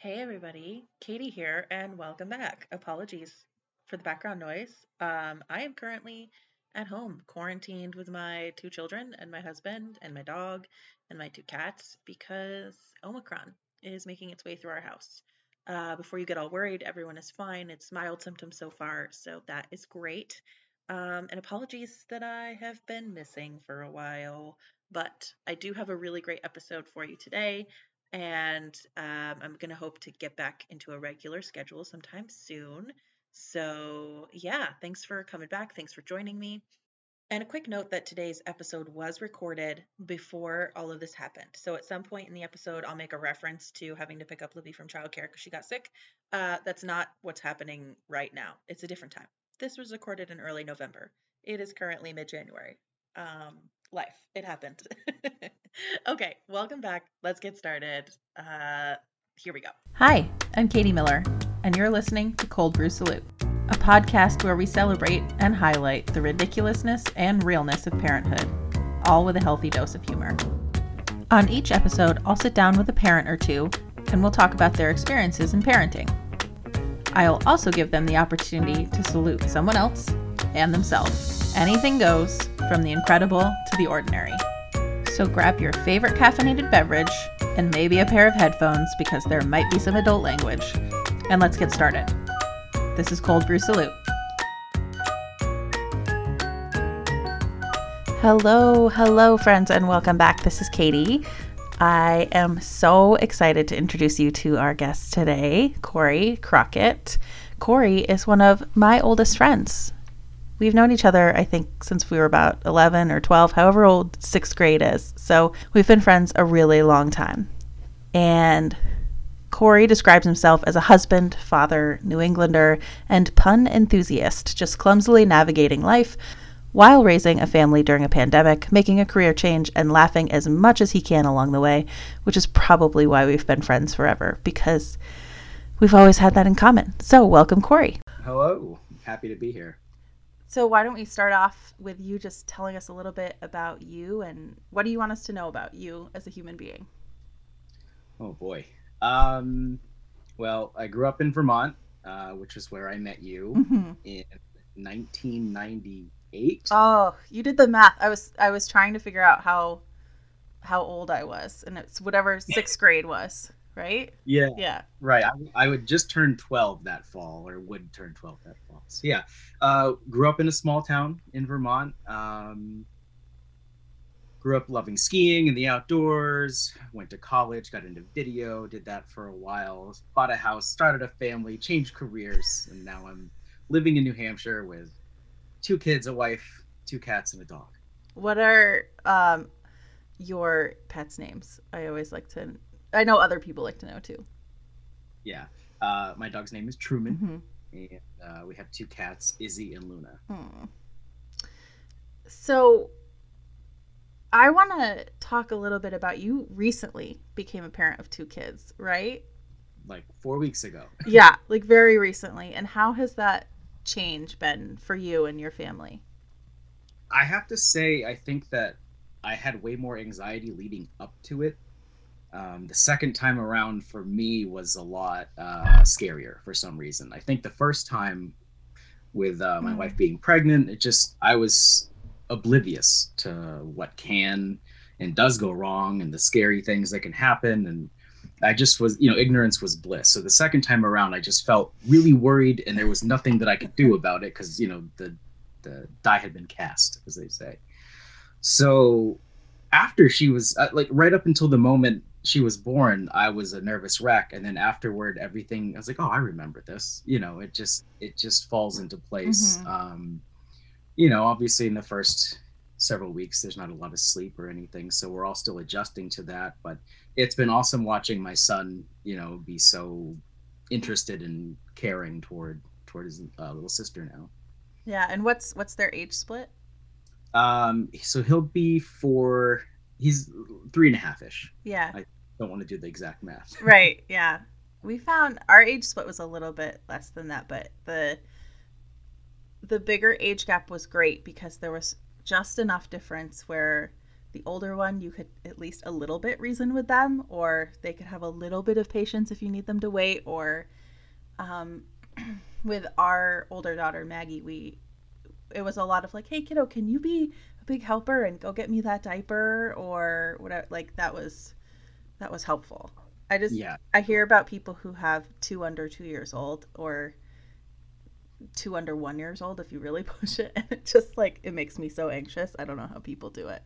Hey everybody, Katie here, and welcome back. Apologies for the background noise. Um, I am currently at home, quarantined with my two children and my husband and my dog and my two cats because Omicron is making its way through our house. Uh, before you get all worried, everyone is fine. It's mild symptoms so far, so that is great. Um, and apologies that I have been missing for a while, but I do have a really great episode for you today and um, I'm going to hope to get back into a regular schedule sometime soon. So, yeah, thanks for coming back. Thanks for joining me. And a quick note that today's episode was recorded before all of this happened. So, at some point in the episode, I'll make a reference to having to pick up Libby from childcare because she got sick. Uh, that's not what's happening right now, it's a different time. This was recorded in early November. It is currently mid January. Um, life. It happened. okay, welcome back. Let's get started. Uh, here we go. Hi, I'm Katie Miller, and you're listening to Cold Brew Salute, a podcast where we celebrate and highlight the ridiculousness and realness of parenthood, all with a healthy dose of humor. On each episode, I'll sit down with a parent or two and we'll talk about their experiences in parenting. I'll also give them the opportunity to salute someone else and themselves. Anything goes from the incredible to the ordinary. So grab your favorite caffeinated beverage and maybe a pair of headphones because there might be some adult language. And let's get started. This is Cold Brew Salute. Hello, hello, friends, and welcome back. This is Katie. I am so excited to introduce you to our guest today, Corey Crockett. Corey is one of my oldest friends. We've known each other, I think, since we were about 11 or 12, however old sixth grade is. So we've been friends a really long time. And Corey describes himself as a husband, father, New Englander, and pun enthusiast, just clumsily navigating life while raising a family during a pandemic, making a career change, and laughing as much as he can along the way, which is probably why we've been friends forever, because we've always had that in common. So, welcome, Corey. Hello. Happy to be here. So, why don't we start off with you just telling us a little bit about you and what do you want us to know about you as a human being? Oh, boy. Um, well, I grew up in Vermont, uh, which is where I met you Mm-hmm. in 1998. Oh, you did the math. I was I was trying to figure out how how old I was, and it's whatever sixth grade was, right? yeah, Yeah. right. I, I would just turn 12 that fall, or would turn 12 that fall. So, yeah, uh, grew up in a small town in Vermont. Um, grew up loving skiing and the outdoors. Went to college, got into video, did that for a while. Bought a house, started a family, changed careers, and now I'm living in New Hampshire with two kids, a wife, two cats, and a dog. What are um your pets' names? I always like to. I know other people like to know too. Yeah, uh, my dog's name is Truman, Mm-hmm. and uh, we have two cats, Izzy and Luna. Hmm. So, I want to talk a little bit about you. Recently, became a parent of two kids, right? Like four weeks ago. yeah, like very recently. And how has that change been for you and your family? I have to say, I think that I had way more anxiety leading up to it. Um, the second time around for me was a lot uh, scarier for some reason. I think the first time with uh, my Mm. wife being pregnant, it just, I was oblivious to what can and does go wrong and the scary things that can happen. And I just was, you know, ignorance was bliss. So the second time around, I just felt really worried and there was nothing that I could do about it because, you know, the, the die had been cast, as they say. So after she was uh, like right up until the moment she was born, I was a nervous wreck, and then afterward, everything I was like, oh, I remember this. You know, it just it just falls into place. Mhm. Um, you know, obviously in the first several weeks, there's not a lot of sleep or anything, so we're all still adjusting to that. But it's been awesome watching my son, you know, be so interested and caring toward toward his uh, little sister now. Yeah, and what's what's their age split? Um, so he'll be for he's three and a half ish. Yeah. I- Don't want to do the exact math. Right, yeah. We found our age split was a little bit less than that, but the the bigger age gap was great because there was just enough difference where the older one, you could at least a little bit reason with them, or they could have a little bit of patience if you need them to wait. Or um, with our older daughter Maggie, we it was a lot of like, hey kiddo, can you be big helper and go get me that diaper or whatever. Like that was that was helpful. I just Yeah. I hear about people who have two under two years old or two under one years old if you really push it and it just like it makes me so anxious i don't know how people do it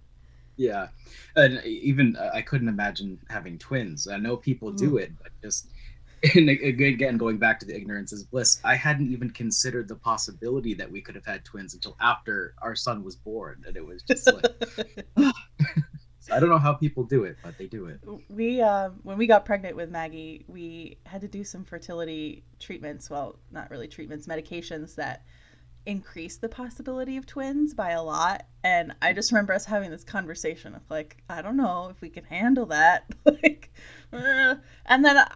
Yeah, and even uh, I couldn't imagine having twins. I know people do it, but just and ag- again going back to the ignorance is bliss. I hadn't even considered the possibility that we could have had twins until after our son was born, and it was just like I don't know how people do it, but they do it. we um, when we got pregnant with maggie we had to do some fertility treatments well not really treatments medications that increase the possibility of twins by a lot and i just remember us having this conversation of like i don't know if we can handle that like uh, and then uh,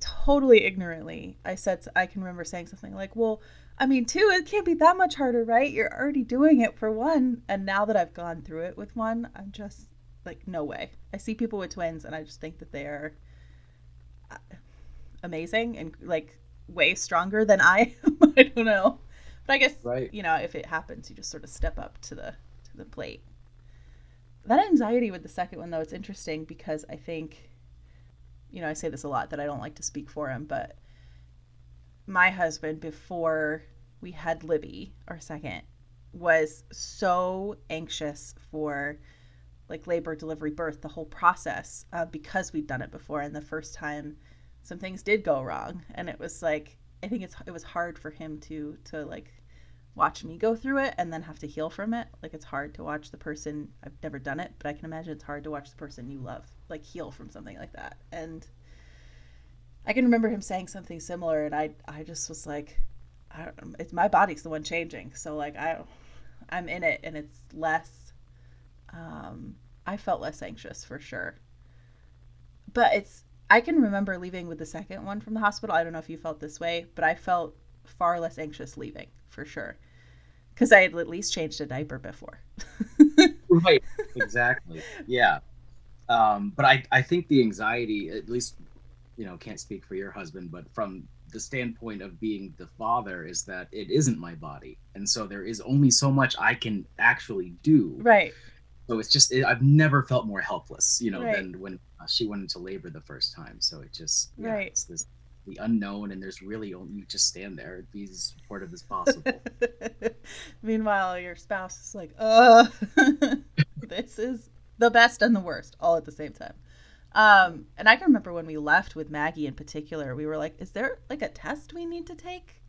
totally ignorantly i said i can remember saying something like well i mean two it can't be that much harder right? You're already doing it for one. And now that i've gone through it with one i'm just like no way. I see people with twins and i just think that they are uh, amazing and like way stronger than i am. I don't know. But i guess Right. you know if it happens you just sort of step up to the to the plate. That anxiety with the second one though it's interesting because i think you know i say this a lot that i don't like to speak for him but my husband before we had libby our second was so anxious for like labor delivery birth the whole process uh, because we'd done it before and the first time some things did go wrong. And it was like i think it's it was hard for him to to like watch me go through it and then have to heal from it. Like it's hard to watch the person i've never done it but i can imagine it's hard to watch the person you love like heal from something like that. And i can remember him saying something similar and i i just was like I don't, it's my body's the one changing. So like i i'm in it and it's less um i felt less anxious for sure. But it's i can remember leaving with the second one from the hospital. I don't know if you felt this way but i felt far less anxious leaving for sure because i had at least changed a diaper before. Right exactly. Yeah. Um but i i think the anxiety at least you know can't speak for your husband but from the standpoint of being the father is that it isn't my body. And so there is only so much i can actually do. Right. So it's just it, i've never felt more helpless you know Right. than when uh, she went into labor the first time. So it just yeah, Right. it's this the unknown and there's really only you just stand there and be as supportive as possible. Meanwhile your spouse is like uh this is the best and the worst all at the same time. Um and i can remember when we left with maggie in particular we were like is there like a test we need to take?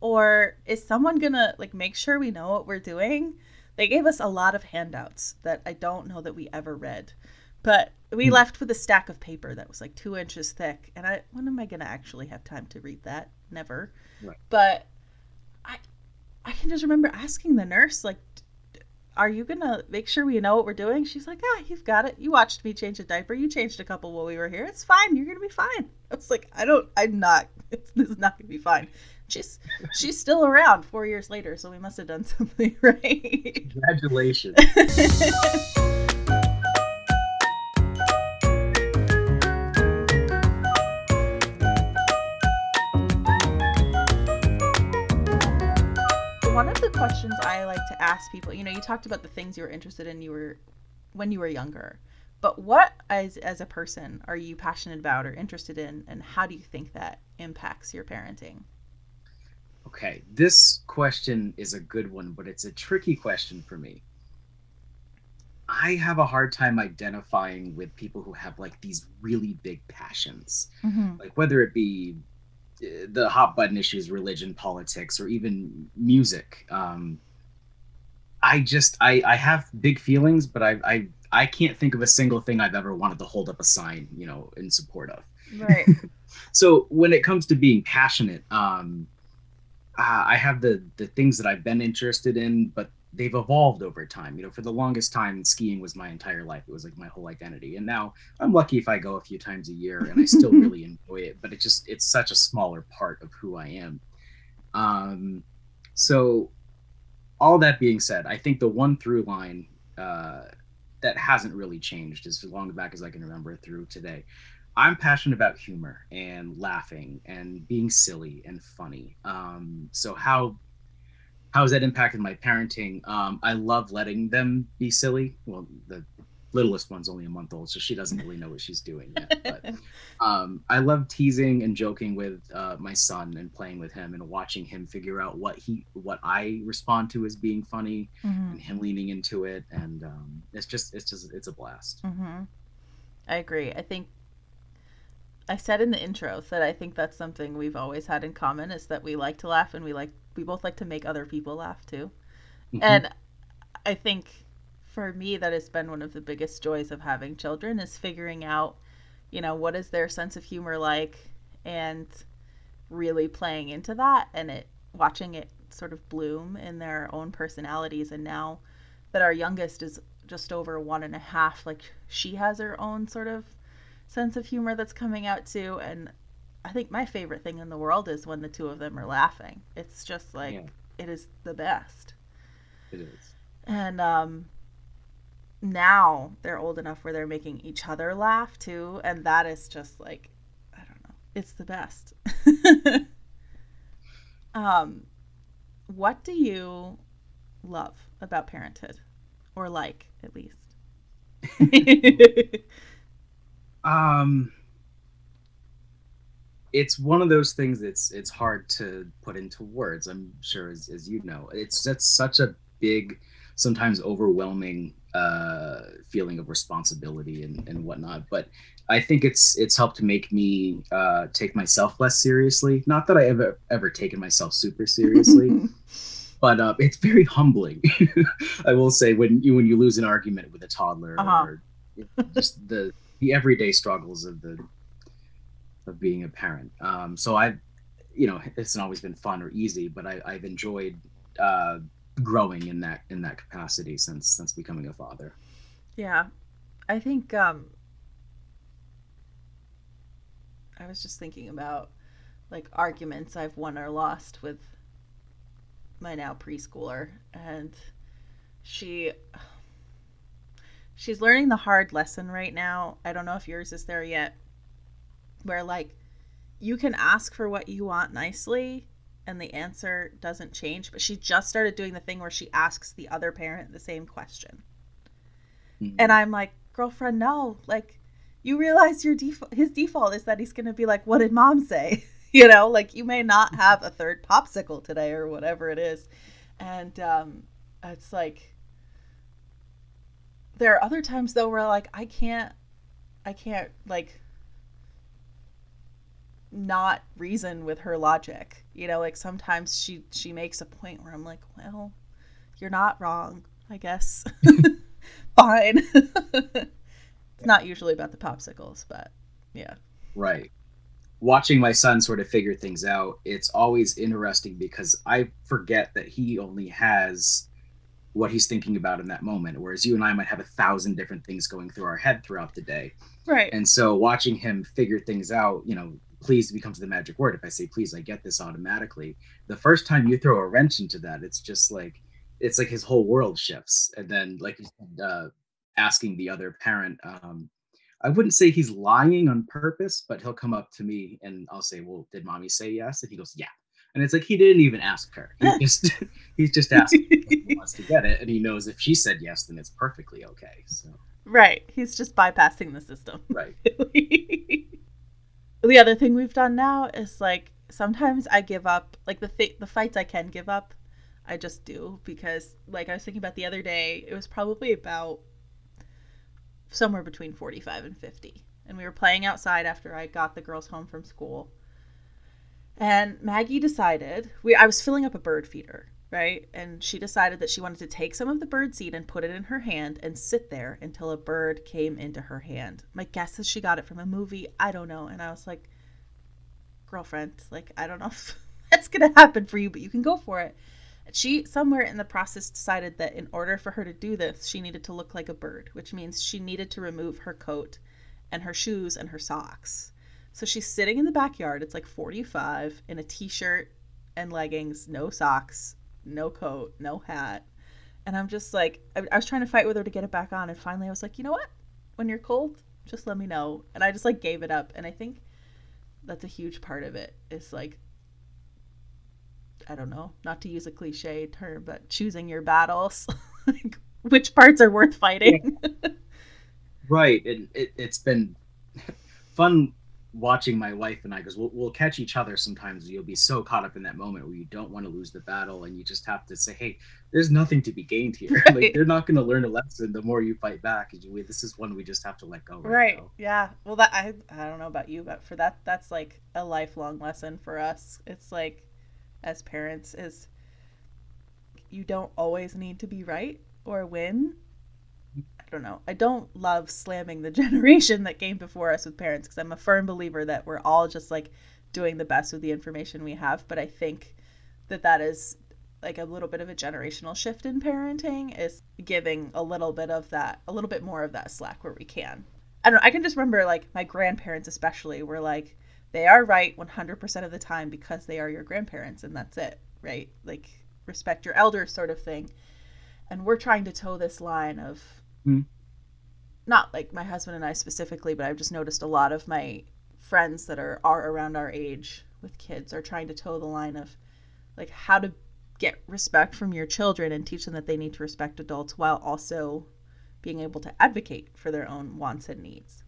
Or is someone gonna like make sure we know what we're doing? They gave us a lot of handouts that i don't know that we ever read but we Hmm. left with a stack of paper that was like two inches thick and i when am i gonna actually have time to read that? Never. Right. but i i can just remember asking the nurse like are you gonna make sure we know what we're doing? She's like ah you've got it. You watched me change a diaper. You changed a couple while we were here. It's fine. You're gonna be fine. I was like i don't i'm not this is not gonna be fine. She's she's still around four years later so we must have done something right. Congratulations questions I like to ask people, you know, you talked about the things you were interested in you were when you were younger. But what as as a person are you passionate about or interested in and how do you think that impacts your parenting? Okay, this question is a good one, but it's a tricky question for me. I have a hard time identifying with people who have like these really big passions, Mm-hmm. like whether it be the hot button issues, religion, politics, or even music. Um, I just I I have big feelings, but I I I can't think of a single thing I've ever wanted to hold up a sign, you know, in support of Right. so when it comes to being passionate um uh, i have the the things that i've been interested in but they've evolved over time you know for the longest time skiing was my entire life it was like my whole identity and now i'm lucky if i go a few times a year and i still really enjoy it but it just it's such a smaller part of who i am um so all that being said i think the one through line uh that hasn't really changed as long back as I can remember through today. I'm passionate about humor and laughing and being silly and funny. Um, so how how has that impacted my parenting? Um, I love letting them be silly. Well, the littlest one's only a month old, so she doesn't really know what she's doing yet. But um, I love teasing and joking with uh, my son and playing with him and watching him figure out what he what I respond to as being funny mm-hmm. and him leaning into it. And um, it's just it's just it's a blast. Mm-hmm. I agree. I think I said in the intro that I think that's something we've always had in common is that we like to laugh and we like we both like to make other people laugh too. Mm-hmm. And I think for me that has been one of the biggest joys of having children is figuring out, you know, what is their sense of humor like and really playing into that and it watching it sort of bloom in their own personalities and now that our youngest is just over one and a half like she has her own sort of sense of humor that's coming out too. And I think my favorite thing in the world is when the two of them are laughing. It's just like yeah. it is the best. It is. And um now they're old enough where they're making each other laugh too, and that is just like I don't know. It's the best. um what do you love about parenthood or like at least? Um, it's one of those things that's it's hard to put into words. I'm sure, as, as you know, it's that's such a big, sometimes overwhelming uh, feeling of responsibility and, and whatnot. But I think it's it's helped to make me uh, take myself less seriously. Not that I ever ever taken myself super seriously. but uh, it's very humbling. I will say when you when you lose an argument with a toddler uh-huh. or just the the everyday struggles of the of being a parent. Um, so I, you know, it's not always been fun or easy, but I, I've enjoyed uh, growing in that in that capacity since since becoming a father. Yeah, I think um, I was just thinking about like arguments I've won or lost with my now preschooler, and she she's learning the hard lesson right now. I don't know if yours is there yet, where like you can ask for what you want nicely and the answer doesn't change, but she just started doing the thing where she asks the other parent the same question. Mm-hmm. And I'm like, girlfriend, no, like you realize your default his default is that he's going to be like, what did mom say? you know, like you may not have a third popsicle today or whatever it is. And um it's like there are other times though where like I can't I can't like not reason with her logic. You know, like sometimes she she makes a point where I'm like, well, you're not wrong, I guess. Fine. it's not usually about the popsicles, but yeah. Right. Watching my son sort of figure things out, it's always interesting because I forget that he only has what he's thinking about in that moment whereas you and i might have a thousand different things going through our head throughout the day. Right. And so watching him figure things out you know please becomes the magic word. If i say please i get this automatically. The first time you throw a wrench into that it's just like it's like his whole world shifts. And then like you said, uh, asking the other parent um, i wouldn't say he's lying on purpose but he'll come up to me and i'll say well did mommy say yes? And he goes yeah and it's like he didn't even ask her. He just he's just asking he wants to get it, and he knows if she said yes, then it's perfectly okay. So right, he's just bypassing the system. Right. the other thing we've done now is like sometimes I give up, like the th- the fights I can give up, I just do because like I was thinking about the other day, it was probably about somewhere between forty five and fifty, and we were playing outside after I got the girls home from school and Maggie decided we I was filling up a bird feeder, right? And she decided that she wanted to take some of the bird seed and put it in her hand and sit there until a bird came into her hand. My guess is she got it from a movie. I don't know. And I was like, girlfriend, like I don't know if that's gonna happen for you, but you can go for it. she somewhere in the process decided that in order for her to do this, she needed to look like a bird, which means she needed to remove her coat and her shoes and her socks. So she's sitting in the backyard. It's like 45 in a t shirt and leggings, no socks, no coat, no hat. And I'm just like, I, I was trying to fight with her to get it back on. And finally I was like, you know what? When you're cold, just let me know. And I just like gave it up. And I think that's a huge part of it. it is like, I don't know, not to use a cliche term, but choosing your battles. like, which parts are worth fighting? right. And it, it's been fun watching my wife and I because we'll, we'll catch each other sometimes. You'll be so caught up in that moment where you don't want to lose the battle, and you just have to say, "Hey, there's nothing to be gained here. Right. like they're not going to learn a lesson the more you fight back. This is one we just have to let go. Right. right. Yeah. Well, that I I don't know about you, but for that that's like a lifelong lesson for us. It's like as parents is you don't always need to be right or win I don't know. I don't love slamming the generation that came before us with parents because I'm a firm believer that we're all just like doing the best with the information we have. But I think that that is like a little bit of a generational shift in parenting is giving a little bit of that, a little bit more of that slack where we can. I don't know. I can just remember like my grandparents, especially, were like, they are right 100% of the time because they are your grandparents and that's it, right? Like, respect your elders sort of thing. And we're trying to toe this line of Mm. Not like my husband and I specifically, but I've just noticed a lot of my friends that are are around our age with kids are trying to toe the line of like how to get respect from your children and teach them that they need to respect adults while also being able to advocate for their own wants and needs.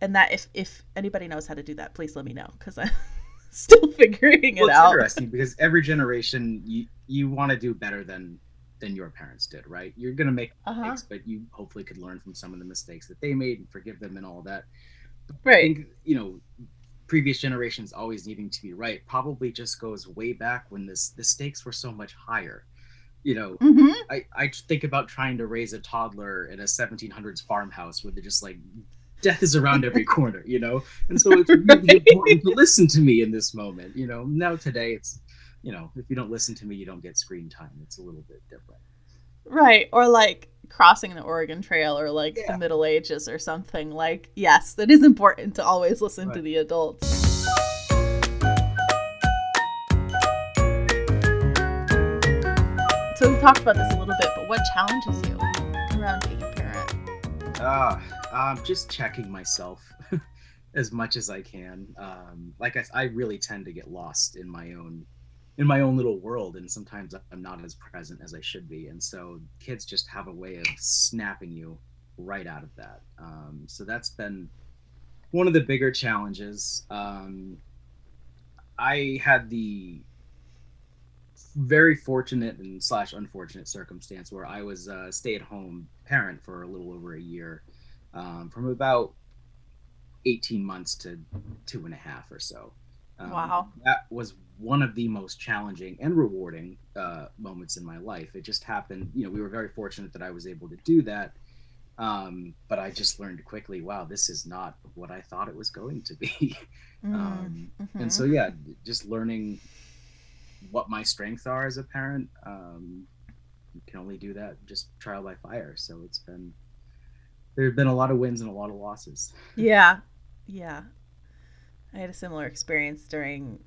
And that if if anybody knows how to do that, please let me know because I'm still figuring well, it out. Interesting because every generation you you want to do better than than your parents did, right? You're gonna make uh-huh. mistakes, but you hopefully could learn from some of the mistakes that they made and forgive them and all that. Right. I think, you know, previous generations always needing to be right probably just goes way back when this the stakes were so much higher. You know, mm-hmm. I, I think about trying to raise a toddler in a 1700s farmhouse where they're just like death is around every corner, you know? And so it's really important to listen to me in this moment. You know, now today it's you know, if you don't listen to me, you don't get screen time. It's a little bit different. Right. Or like crossing the Oregon Trail or like yeah. the Middle Ages or something. Like, yes, it is important to always listen right. to the adults. So we talked about this a little bit, but what challenges you around being a parent? Uh, um, just checking myself as much as I can. Um, like I, I really tend to get lost in my own in my own little world and sometimes i'm not as present as i should be. And so kids just have a way of snapping you right out of that. Um, so that's been one of the bigger challenges. Um, i had the very fortunate and slash unfortunate circumstance where i was a stay-at-home parent for a little over a year um, from about 18 months to two and a half or so um, wow that was one of the most challenging and rewarding uh, moments in my life. It just happened, you know, we were very fortunate that I was able to do that. Um, but I just learned quickly, wow, this is not what I thought it was going to be. Mm, um, mm-hmm. And so, yeah, just learning what my strengths are as a parent. Um, you can only do that just trial by fire. So it's been, there have been a lot of wins and a lot of losses. Yeah. Yeah. I had a similar experience during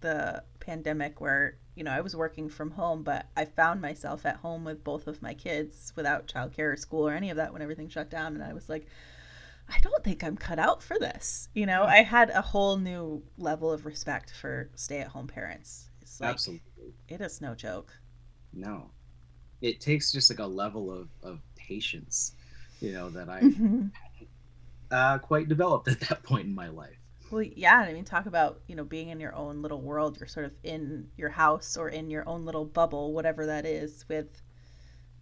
the pandemic where you know I was working from home, but I found myself at home with both of my kids without childcare or school or any of that when everything shut down, and I was like, I don't think I'm cut out for this. You know, I had a whole new level of respect for stay-at-home parents. It's like, Absolutely, it is no joke. No, it takes just like a level of of patience, you know, that I mm-hmm. uh, quite developed at that point in my life. Well, yeah, I mean, talk about, you know, being in your own little world. You're sort of in your house or in your own little bubble, whatever that is, with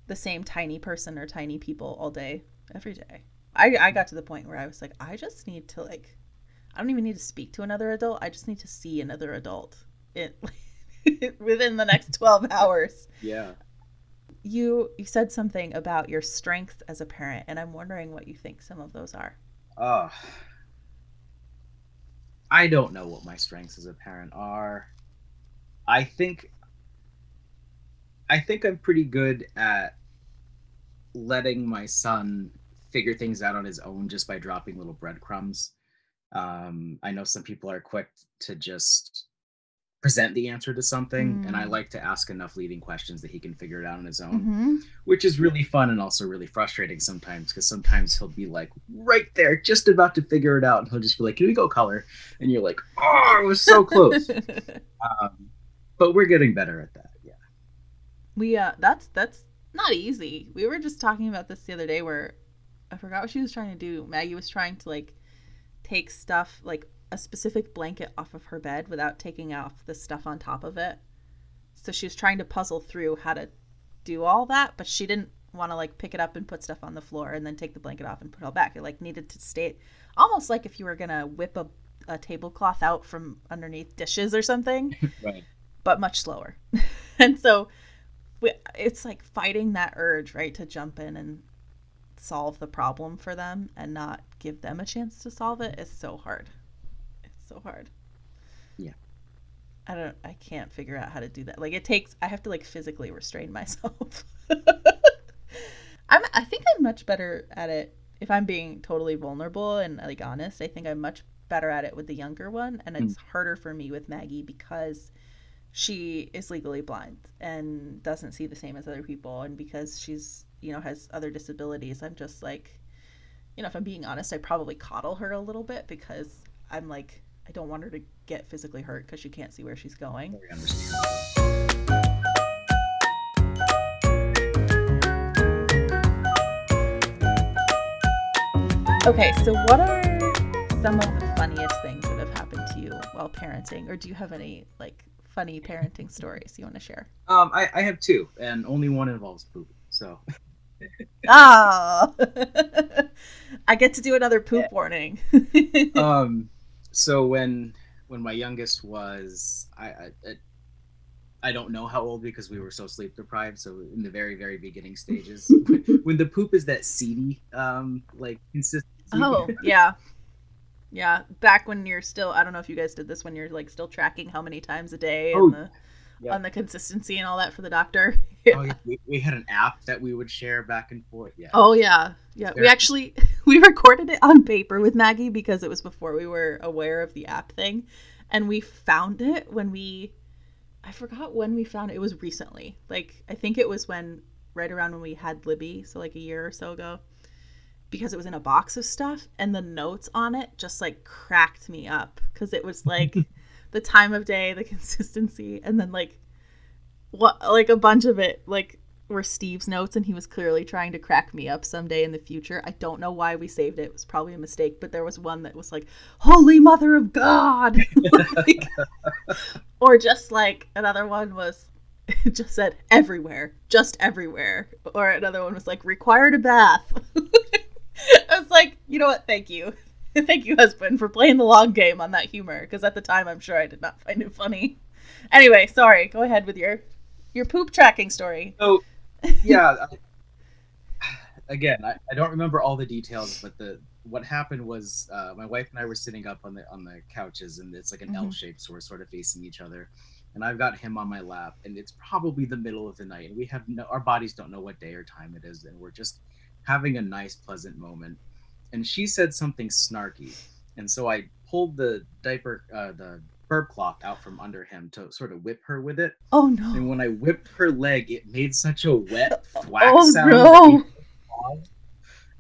the same tiny person or tiny people all day, every day. I, I got to the point where I was like, I just need to, like, I don't even need to speak to another adult. I just need to see another adult it, within the next 12 hours. Yeah. You you said something about your strengths as a parent, and I'm wondering what you think some of those are. Uh, I don't know what my strengths as a parent are. I think I think I'm pretty good at letting my son figure things out on his own just by dropping little breadcrumbs. Um, I know some people are quick to just present the answer to something, and I Mm. like to ask enough leading questions that he can figure it out on his own, hmm which is really fun and also really frustrating sometimes because sometimes he'll be like right there, just about to figure it out, and he'll just be like, "Can we go color?" And you're like, "Oh, it was so close." um, but we're getting better at that. Yeah. we uh that's that's not easy. We were just talking about this the other day where I forgot what she was trying to do. Maggie was trying to like take stuff like a specific blanket off of her bed without taking off the stuff on top of it. So she was trying to puzzle through how to do all that, but she didn't want to like pick it up and put stuff on the floor and then take the blanket off and put it all back. It like needed to stay almost like if you were gonna whip a, a tablecloth out from underneath dishes or something Right. but much slower. and so we, it's like fighting that urge, right, to jump in and solve the problem for them and not give them a chance to solve it is so hard. So hard. Yeah. I don't I can't figure out how to do that. Like it takes I have to like physically restrain myself. I'm I think I'm much better at it if I'm being totally vulnerable and like honest. I think I'm much better at it with the younger one and hmm. it's harder for me with Maggie because she is legally blind and doesn't see the same as other people and because she's you know has other disabilities i'm just like you know if i'm being honest i probably coddle her a little bit because i'm like i don't want her to get physically hurt because she can't see where she's going. Okay so what are some of the funniest things that have happened to you while parenting? Or do you have any like funny parenting stories you want to share? Um, I, I have two, and only one involves poop. So. Oh. I get to do another poop warning. Um so when when my youngest was I, I I- don't know how old because we were so sleep deprived. So in the very very beginning stages, when, the poop is that seedy um like consistency. Oh, yeah. Yeah. Back when you're still I don't know if you guys did this when you're like still tracking how many times a day Oh, and the yeah. on the consistency and all that for the doctor. oh yeah, we, we had an app that we would share back and forth. Yeah. Oh yeah. Yeah. We actually we recorded it on paper with Maggie because it was before we were aware of the app thing. And we found it when we I forgot when we found it. It was recently. Like I think it was when right around when we had Libby, so like a year or so ago. Because it was in a box of stuff and the notes on it just like cracked me up because it was like the time of day, the consistency, and then like what like a bunch of it like were Steve's notes and he was clearly trying to crack me up someday in the future. I don't know why we saved it. It was probably a mistake, but there was one that was like, Holy Mother of God. Like- or just like another one was it just said everywhere, just everywhere. Or another one was like required a bath. I was like, you know what? Thank you. Thank you, husband, for playing the long game on that humor. Because at the time, I'm sure I did not find it funny. Anyway, sorry. Go ahead with your your poop tracking story. So yeah. Again, I, I don't remember all the details, but the what happened was uh, my wife and I were sitting up on the on the couches, and it's like an L Mhm. shape, so we're sort of facing each other. And I've got him on my lap, and it's probably the middle of the night, and we have no, our bodies don't know what day or time it is, and we're just having a nice, pleasant moment. And she said something snarky, and so I pulled the diaper, uh, the burp cloth out from under him to sort of whip her with it. Oh no. And when I whipped her leg, it made such a wet thwack Oh, sound. no. that made me pause,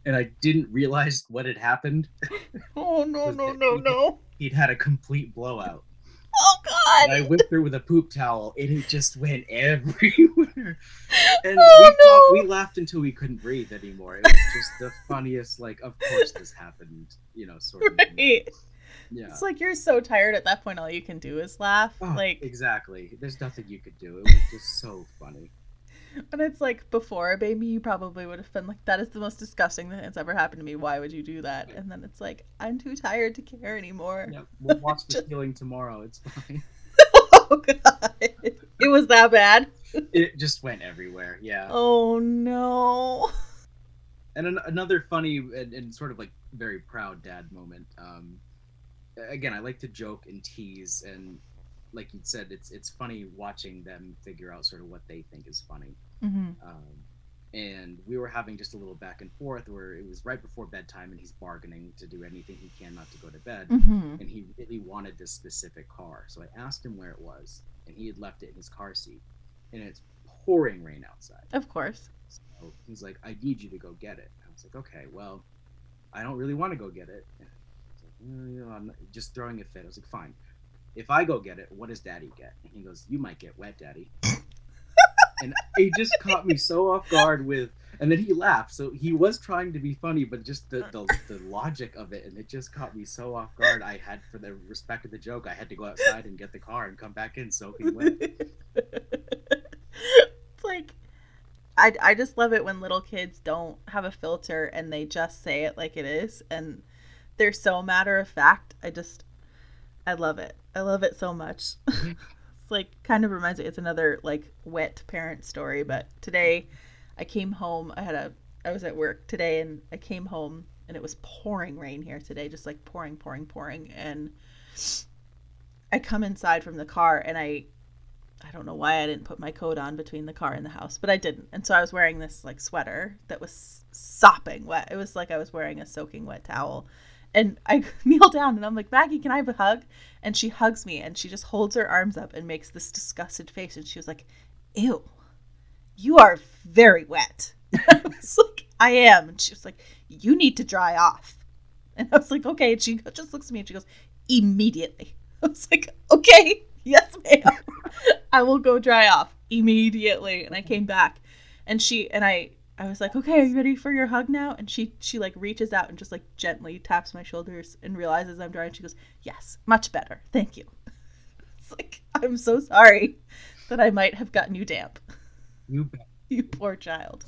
And I didn't realize what had happened. Oh no Was no that- no no. He'd had a complete blowout. Oh god! And I whipped her with a poop towel, and it just went everywhere. And Oh, we, no. we laughed until we couldn't breathe anymore. It was just the funniest, like, of course this happened, you know, sort of. Right. Yeah. It's like you're so tired at that point all you can do is laugh. Oh, like exactly. There's nothing you could do. It was just so funny. and it's like before a baby you probably would have been like that is the most disgusting thing that's ever happened to me. Why would you do that? And then it's like I'm too tired to care anymore. Yeah, we'll watch the Just- healing tomorrow. It's fine. oh god. It was that bad. It just went everywhere. Yeah. Oh no. and an- another funny and, and sort of like very proud dad moment um again i like to joke and tease and like you said it's it's funny watching them figure out sort of what they think is funny. Hmm um and we were having just a little back and forth where it was right before bedtime and he's bargaining to do anything he can not to go to bed. Mm-hmm. and he really wanted this specific car. So i asked him where it was and he had left it in his car seat and it's pouring rain outside. Of course. so he's like i need you to go get it. I was like okay well i don't really want to go get it. and he's like, "Mm, you know, I'm just throwing a fit. I was like fine. If i go get it what does daddy get? And he goes you might get wet daddy. And he just caught me so off guard with and then he laughed. So he was trying to be funny but just the, the, the logic of it and it just caught me so off guard. I had for the respect of the joke i had to go outside and get the car and come back in soaking wet. It's like I, I just love it when little kids don't have a filter and they just say it like it is and they're so matter of fact. I just I love it. I love it so much. Mm-hmm. it's like kind of reminds me it's another like wet parent story, but today I came home. I had a I was at work today and I came home and it was pouring rain here today, just like pouring, pouring, pouring and I come inside from the car and I I don't know why I didn't put my coat on between the car and the house, but I didn't. And so I was wearing this like sweater that was sopping wet. It was like I was wearing a soaking wet towel. And I kneel down and I'm like, Maggie, can I have a hug? And she hugs me and she just holds her arms up and makes this disgusted face. And she was like, Ew, you are very wet. I was like, I am. And she was like, You need to dry off. And I was like, Okay. And she just looks at me and she goes, Immediately. I was like, Okay, yes, ma'am. I will go dry off immediately. And I came back and she and I I was like, "Okay, are you ready for your hug now?" And she she like reaches out and just like gently taps my shoulders and realizes I'm dry and she goes, "Yes, much better. Thank you." It's like, "I'm so sorry that I might have gotten you damp." you bet. You poor child.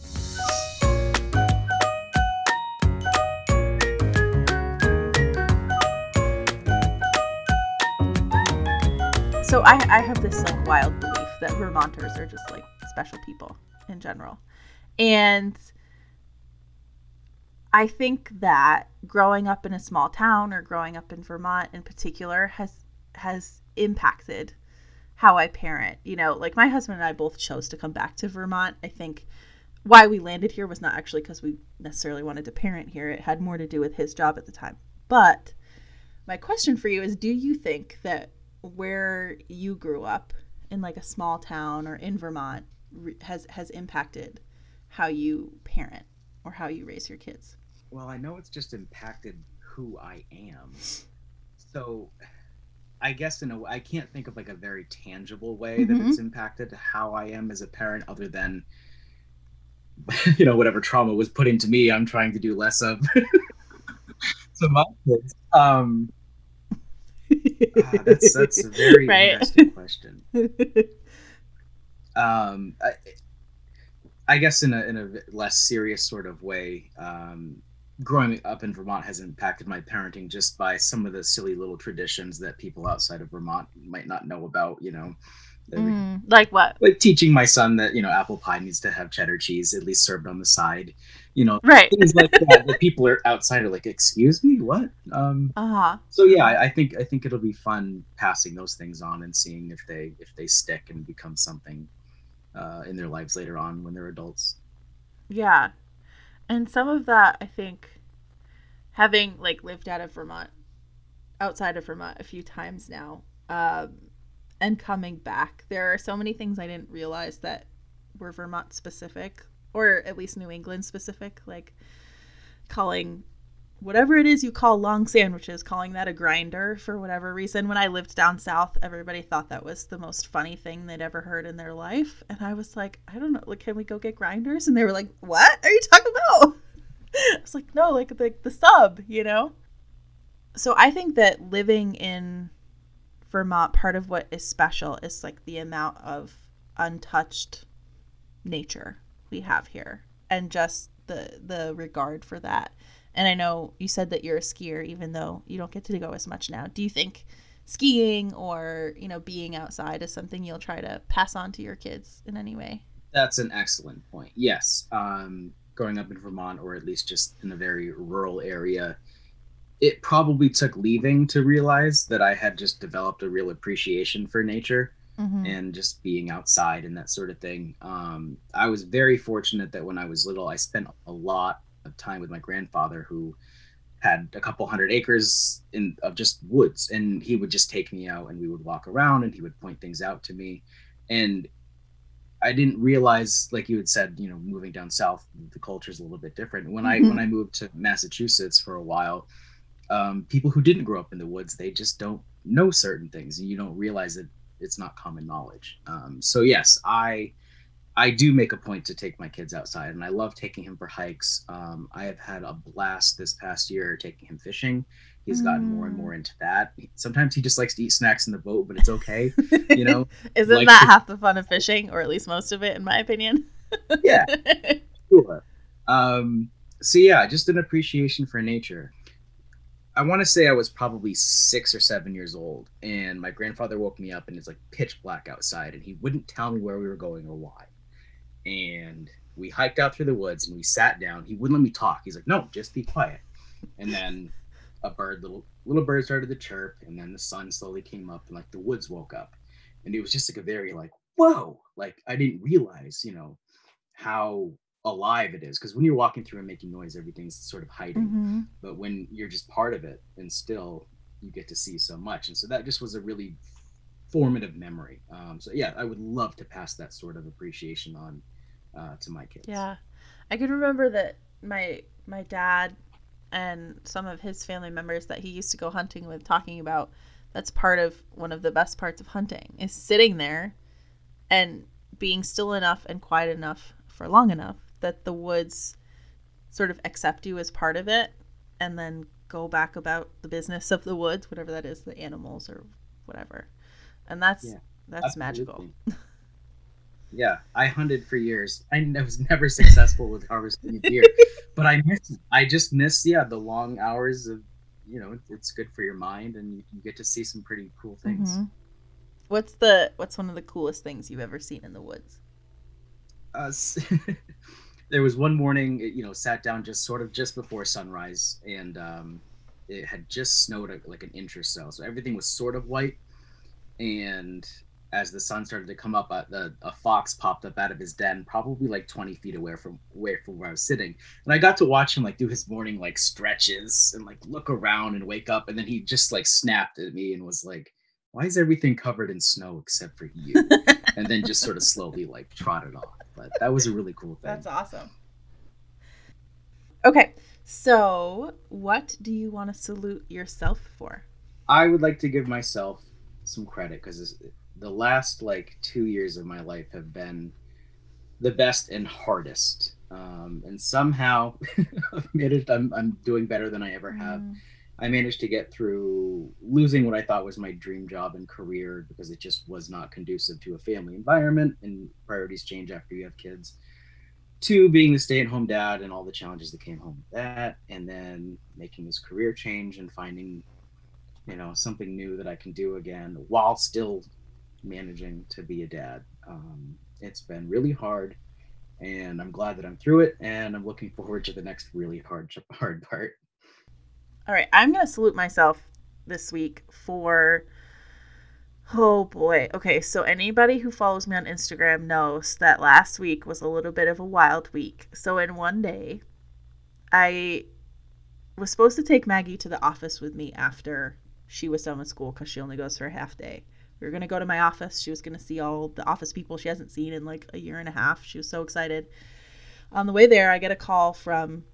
So I, I have this like wild belief that Vermonters are just like special people in general. And I think that growing up in a small town or growing up in Vermont in particular has has impacted how I parent. You know, like my husband and I both chose to come back to Vermont. I think why we landed here was not actually because we necessarily wanted to parent here. It had more to do with his job at the time. But my question for you is do you think that where you grew up in like a small town or in Vermont has has impacted how you parent or how you raise your kids? Well, I know it's just impacted who I am. So I guess in a way, I can't think of like a very tangible way that Mhm. it's impacted how I am as a parent other than you know whatever trauma was put into me I'm trying to do less of to my kids. Um ah, that's that's a very Right. interesting question. um, I, I guess in a in a less serious sort of way, um, growing up in Vermont has impacted my parenting just by some of the silly little traditions that people outside of Vermont might not know about. You know, we- Mm, like what? like teaching my son that you know apple pie needs to have cheddar cheese at least served on the side. You know, Right. things like that. that people are outside are like, "Excuse me, what?" Um, Uh huh. so yeah I, I think i think it'll be fun passing those things on and seeing if they if they stick and become something uh, in their lives later on when they're adults Yeah. And some of that, I think, having like lived out of Vermont, outside of Vermont a few times now, um, and coming back, there are so many things I didn't realize that were Vermont specific, or at least New England specific, like calling whatever it is you call long sandwiches, calling that a grinder for whatever reason. When I lived down south, everybody thought that was the most funny thing they'd ever heard in their life. And I was like, I don't know, like, can we go get grinders? And they were like, what are you talking about? I was like, no, like the, the sub, you know? So I think that living in Vermont, part of what is special is like the amount of untouched nature we have here and just the the regard for that. And I know you said that you're a skier, even though you don't get to go as much now. Do you think skiing or you know being outside is something you'll try to pass on to your kids in any way? that's an excellent point yes um, growing up in vermont or at least just in a very rural area it probably took leaving to realize that i had just developed a real appreciation for nature mm-hmm. and just being outside and that sort of thing. Um, I was very fortunate that when I was little, I spent a lot of time with my grandfather who had a couple hundred acres in of just woods and he would just take me out and we would walk around and he would point things out to me and I didn't realize, like you had said, you know, moving down south, the culture is a little bit different. When mm-hmm. I when I moved to Massachusetts for a while, um, people who didn't grow up in the woods, they just don't know certain things, and you don't realize that it's not common knowledge. Um, so yes, I I do make a point to take my kids outside, and I love taking him for hikes. Um, I have had a blast this past year taking him fishing. He's gotten mm. more and more mm. into that. Sometimes he just likes to eat snacks in the boat, but it's okay. You know, isn't like, that half the fun of fishing, or at least most of it, in my opinion? yeah, sure. Um, so yeah, just an appreciation for nature. I want to say I was probably six or seven years old, and my grandfather woke me up, and it's like pitch black outside, and he wouldn't tell me where we were going or why. And we hiked out through the woods, and we sat down. He wouldn't let me talk. He's like, "No, just be quiet." And then a bird, little little bird, started to chirp, and then the sun slowly came up, and like the woods woke up, and it was just like a very like, "Whoa!" Like I didn't realize, you know, how alive it is because when you're walking through and making noise everything's sort of hiding mm-hmm. but when you're just part of it and still you get to see so much and so that just was a really formative memory um, so yeah i would love to pass that sort of appreciation on uh, to my kids yeah i can remember that my my dad and some of his family members that he used to go hunting with talking about that's part of one of the best parts of hunting is sitting there and being still enough and quiet enough for long enough that the woods sort of accept you as part of it and then go back about the business of the woods, whatever that is, the animals or whatever. And that's yeah, that's absolutely. magical. yeah, I hunted for years. I was never successful with harvesting deer, but I miss I just miss yeah the long hours of you know it's good for your mind and you, you get to see some pretty cool things. Mm-hmm. What's the what's one of the coolest things you've ever seen in the woods? Uh, there was one morning, you know, sat down just sort of just before sunrise, and um, it had just snowed like an inch or so, so everything was sort of white. And as the sun started to come up, uh, the, a fox popped up out of his den, probably like 20 feet away from away from where I was sitting. And I got to watch him like do his morning like stretches and like look around and wake up. And then he just like snapped at me and was like, "Why is everything covered in snow except for you?" and then just sort of slowly like trotted off. But that was a really cool thing. That's awesome. Okay, so what do you want to salute yourself for? I would like to give myself some credit because the last like two years of my life have been the best and hardest. Um, and somehow I've managed, I'm, I'm doing better than I ever have. Mm. I managed to get through losing what I thought was my dream job and career because it just was not conducive to a family environment and priorities change after you have kids. To being the stay at home dad and all the challenges that came home with that, and then making this career change and finding, you know, something new that I can do again while still managing to be a dad. Um, it's been really hard, and I'm glad that I'm through it, and I'm looking forward to the next really hard hard part. All right, I'm to salute myself this week for. Oh boy. Okay, so anybody who follows me on Instagram knows that last week was a little bit of a wild week. So, in one day, I was supposed to take Maggie to the office with me after she was done with school because she only goes for a half day. We were going to go to my office. She was going to see all the office people she hasn't seen in like a year and a half. She was so excited. On the way there, I get a call from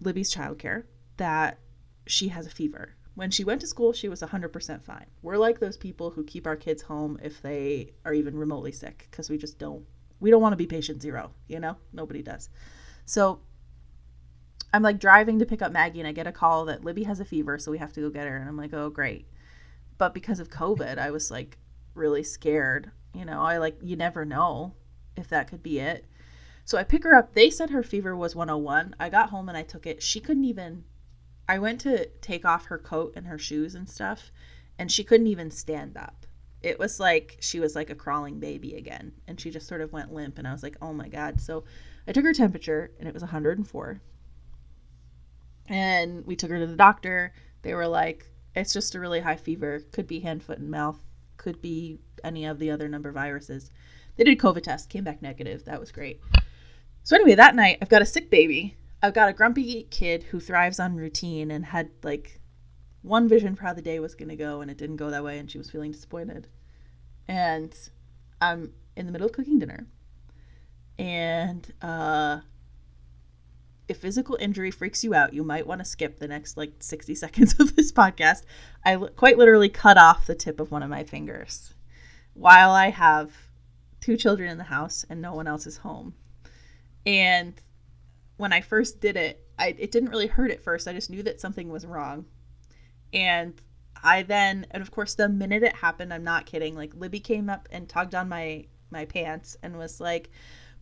Libby's childcare that she has a fever. When she went to school, she was 100% fine. We're like those people who keep our kids home if they are even remotely sick because we just don't we don't want to be patient zero, you know? Nobody does. So I'm like driving to pick up Maggie and I get a call that Libby has a fever, so we have to go get her and I'm like, "Oh, great." But because of COVID, I was like really scared. You know, I like you never know if that could be it. So I pick her up. They said her fever was 101. I got home and I took it. She couldn't even I went to take off her coat and her shoes and stuff, and she couldn't even stand up. It was like she was like a crawling baby again, and she just sort of went limp. And I was like, oh my God. So I took her temperature, and it was 104. And we took her to the doctor. They were like, it's just a really high fever. Could be hand, foot, and mouth could be any of the other number of viruses. They did COVID test, came back negative. That was great. So anyway, that night I've got a sick baby. I've got a grumpy kid who thrives on routine and had like one vision for how the day was going to go and it didn't go that way and she was feeling disappointed. And I'm in the middle of cooking dinner. And uh if physical injury freaks you out, you might want to skip the next like 60 seconds of this podcast. I quite literally cut off the tip of one of my fingers while I have two children in the house and no one else is home. And when I first did it, I, it didn't really hurt at first. I just knew that something was wrong. And I then, and of course, the minute it happened, I'm not kidding. Like Libby came up and tugged on my my pants and was like,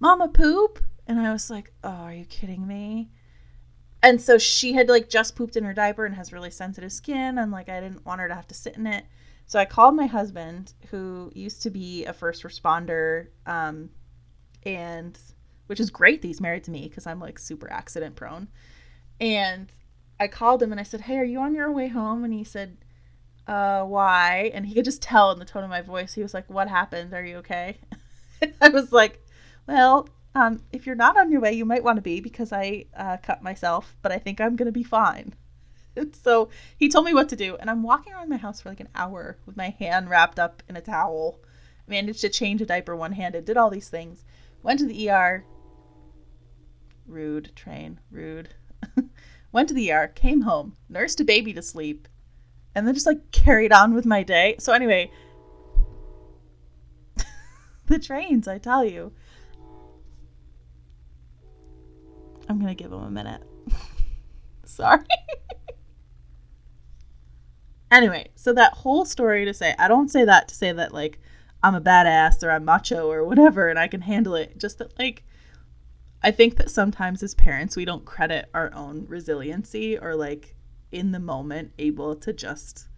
"Mama, poop." And I was like, "Oh, are you kidding me?" And so she had like just pooped in her diaper and has really sensitive skin, and like I didn't want her to have to sit in it. So I called my husband, who used to be a first responder, um, and which is great that he's married to me because I'm like super accident prone. And I called him and I said, "Hey, are you on your way home?" And he said, "Uh, why?" And he could just tell in the tone of my voice. He was like, "What happened? Are you okay?" I was like, "Well, um, if you're not on your way, you might want to be because I uh, cut myself, but I think I'm gonna be fine." So he told me what to do, and I'm walking around my house for like an hour with my hand wrapped up in a towel. Managed to change a diaper one handed, did all these things. Went to the ER. Rude, train, rude. Went to the ER, came home, nursed a baby to sleep, and then just like carried on with my day. So, anyway, the trains, I tell you. I'm going to give him a minute. Sorry. Anyway, so that whole story to say, I don't say that to say that like I'm a badass or I'm macho or whatever and I can handle it. Just that like I think that sometimes as parents we don't credit our own resiliency or like in the moment able to just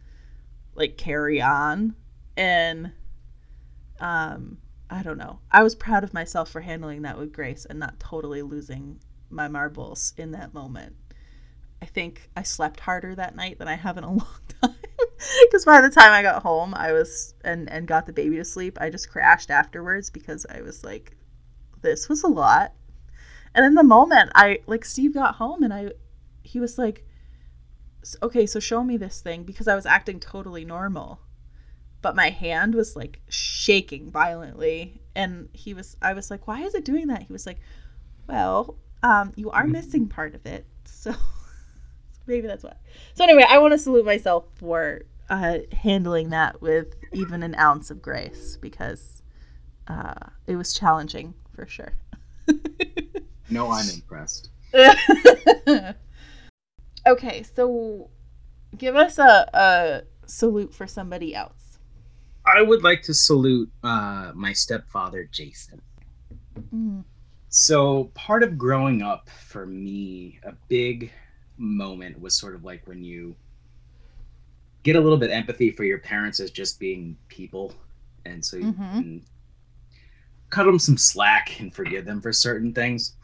like carry on and um I don't know. I was proud of myself for handling that with grace and not totally losing my marbles in that moment. I think I slept harder that night than I have in a long time. Because by the time I got home, I was and and got the baby to sleep, I just crashed afterwards because I was like, this was a lot. And in the moment, I like Steve got home and I, he was like, okay, so show me this thing because I was acting totally normal, but my hand was like shaking violently, and he was, I was like, why is it doing that? He was like, well, um, you are missing part of it, so maybe that's why. So anyway, I want to salute myself for uh, handling that with even an ounce of grace because uh, it was challenging for sure. No, I'm impressed. okay, so give us a, a salute for somebody else. I would like to salute uh, my stepfather, Jason. Mm. So, part of growing up for me, a big moment was sort of like when you get a little bit empathy for your parents as just being people. And so you Mhm. can cut them some slack and forgive them for certain things.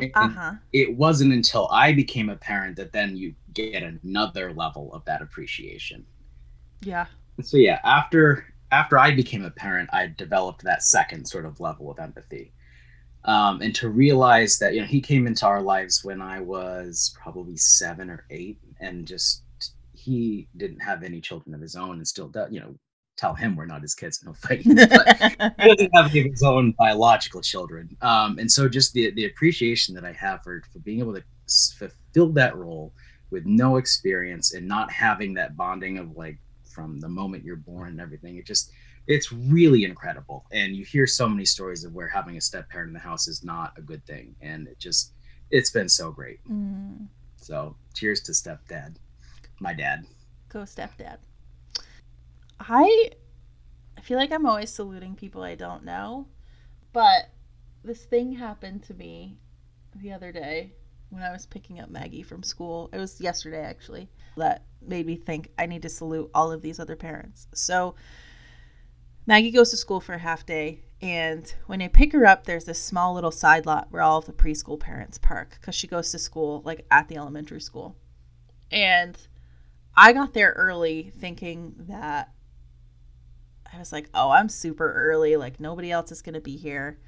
And Uh huh. it wasn't until I became a parent that then you get another level of that appreciation. Yeah. so yeah after after i became a parent i developed that second sort of level of empathy um, and to realize that you know he came into our lives when i was probably seven or eight and just he didn't have any children of his own and still does you know tell him we're not his kids and he'll fight but he doesn't have any of his own biological children. Um, and so just the the appreciation that I have for for being able to fulfill that role with no experience and not having that bonding of like from the moment you're born and everything. It just it's really incredible. And you hear so many stories of where having a step parent in the house is not a good thing. And it just it's been so great. Mm, So cheers to stepdad, my dad. go stepdad. I I feel like I'm always saluting people I don't know, but this thing happened to me the other day when I was picking up Maggie from school. It was yesterday actually that made me think I need to salute all of these other parents. So Maggie goes to school for a half day, and when I pick her up, there's this small little side lot where all of the preschool parents park because she goes to school like at the elementary school. And I got there early thinking that I was like, oh, I'm super early. Like, nobody else is going to be here.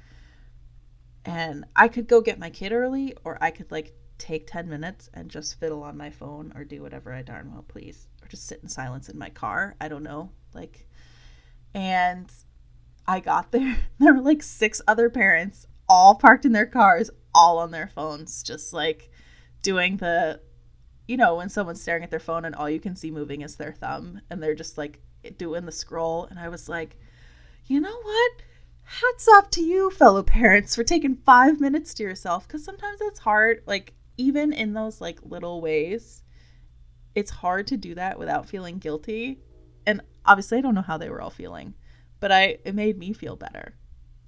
And I could go get my kid early, or I could like take 10 minutes and just fiddle on my phone or do whatever I darn well please, or just sit in silence in my car. I don't know. Like, and I got there. There were like six other parents, all parked in their cars, all on their phones, just like doing the, you know, when someone's staring at their phone and all you can see moving is their thumb and they're just like doing the scroll. And I was like, you know what? Hats off to you, fellow parents, for taking five minutes to yourself because sometimes it's hard. Like, even in those like little ways, it's hard to do that without feeling guilty. Obviously, I don't know how they were all feeling, but I it made me feel better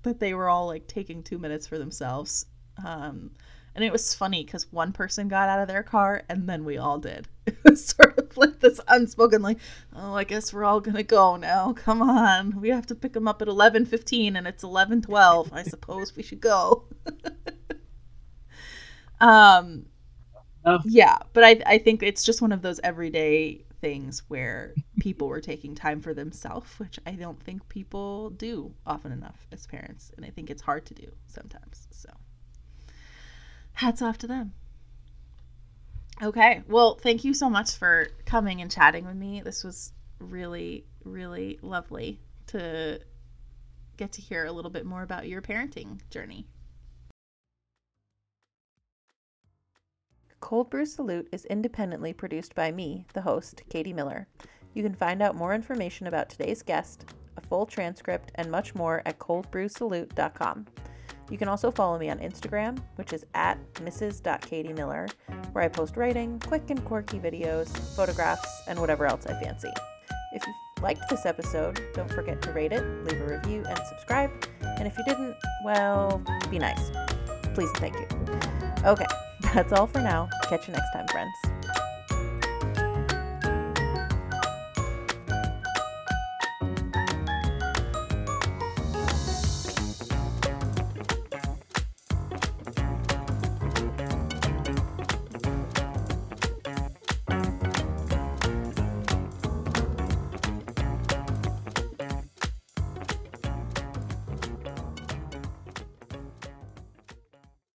that they were all like taking two minutes for themselves. Um, and it was funny because one person got out of their car and then we all did. It was sort of like this unspoken, like, oh, I guess we're all gonna go now. Come on, we have to pick them up at eleven fifteen, and it's eleven twelve. I suppose we should go. um, oh. yeah, but I I think it's just one of those everyday things where people were taking time for themselves, which I don't think people do often enough as parents, and I think it's hard to do sometimes. So hats off to them. Okay. Well, thank you so much for coming and chatting with me. This was really, really lovely to get to hear a little bit more about your parenting journey. Cold Brew Salute is independently produced by me, the host, Katie Miller. You can find out more information about today's guest, a full transcript, and much more at coldbrewsalute.com. You can also follow me on Instagram, which is at mrs.katiemiller, where I post writing, quick and quirky videos, photographs, and whatever else I fancy. If you liked this episode, don't forget to rate it, leave a review, and subscribe. And if you didn't, well, be nice. Please thank you. Okay, that's all for now. Catch you next time, friends.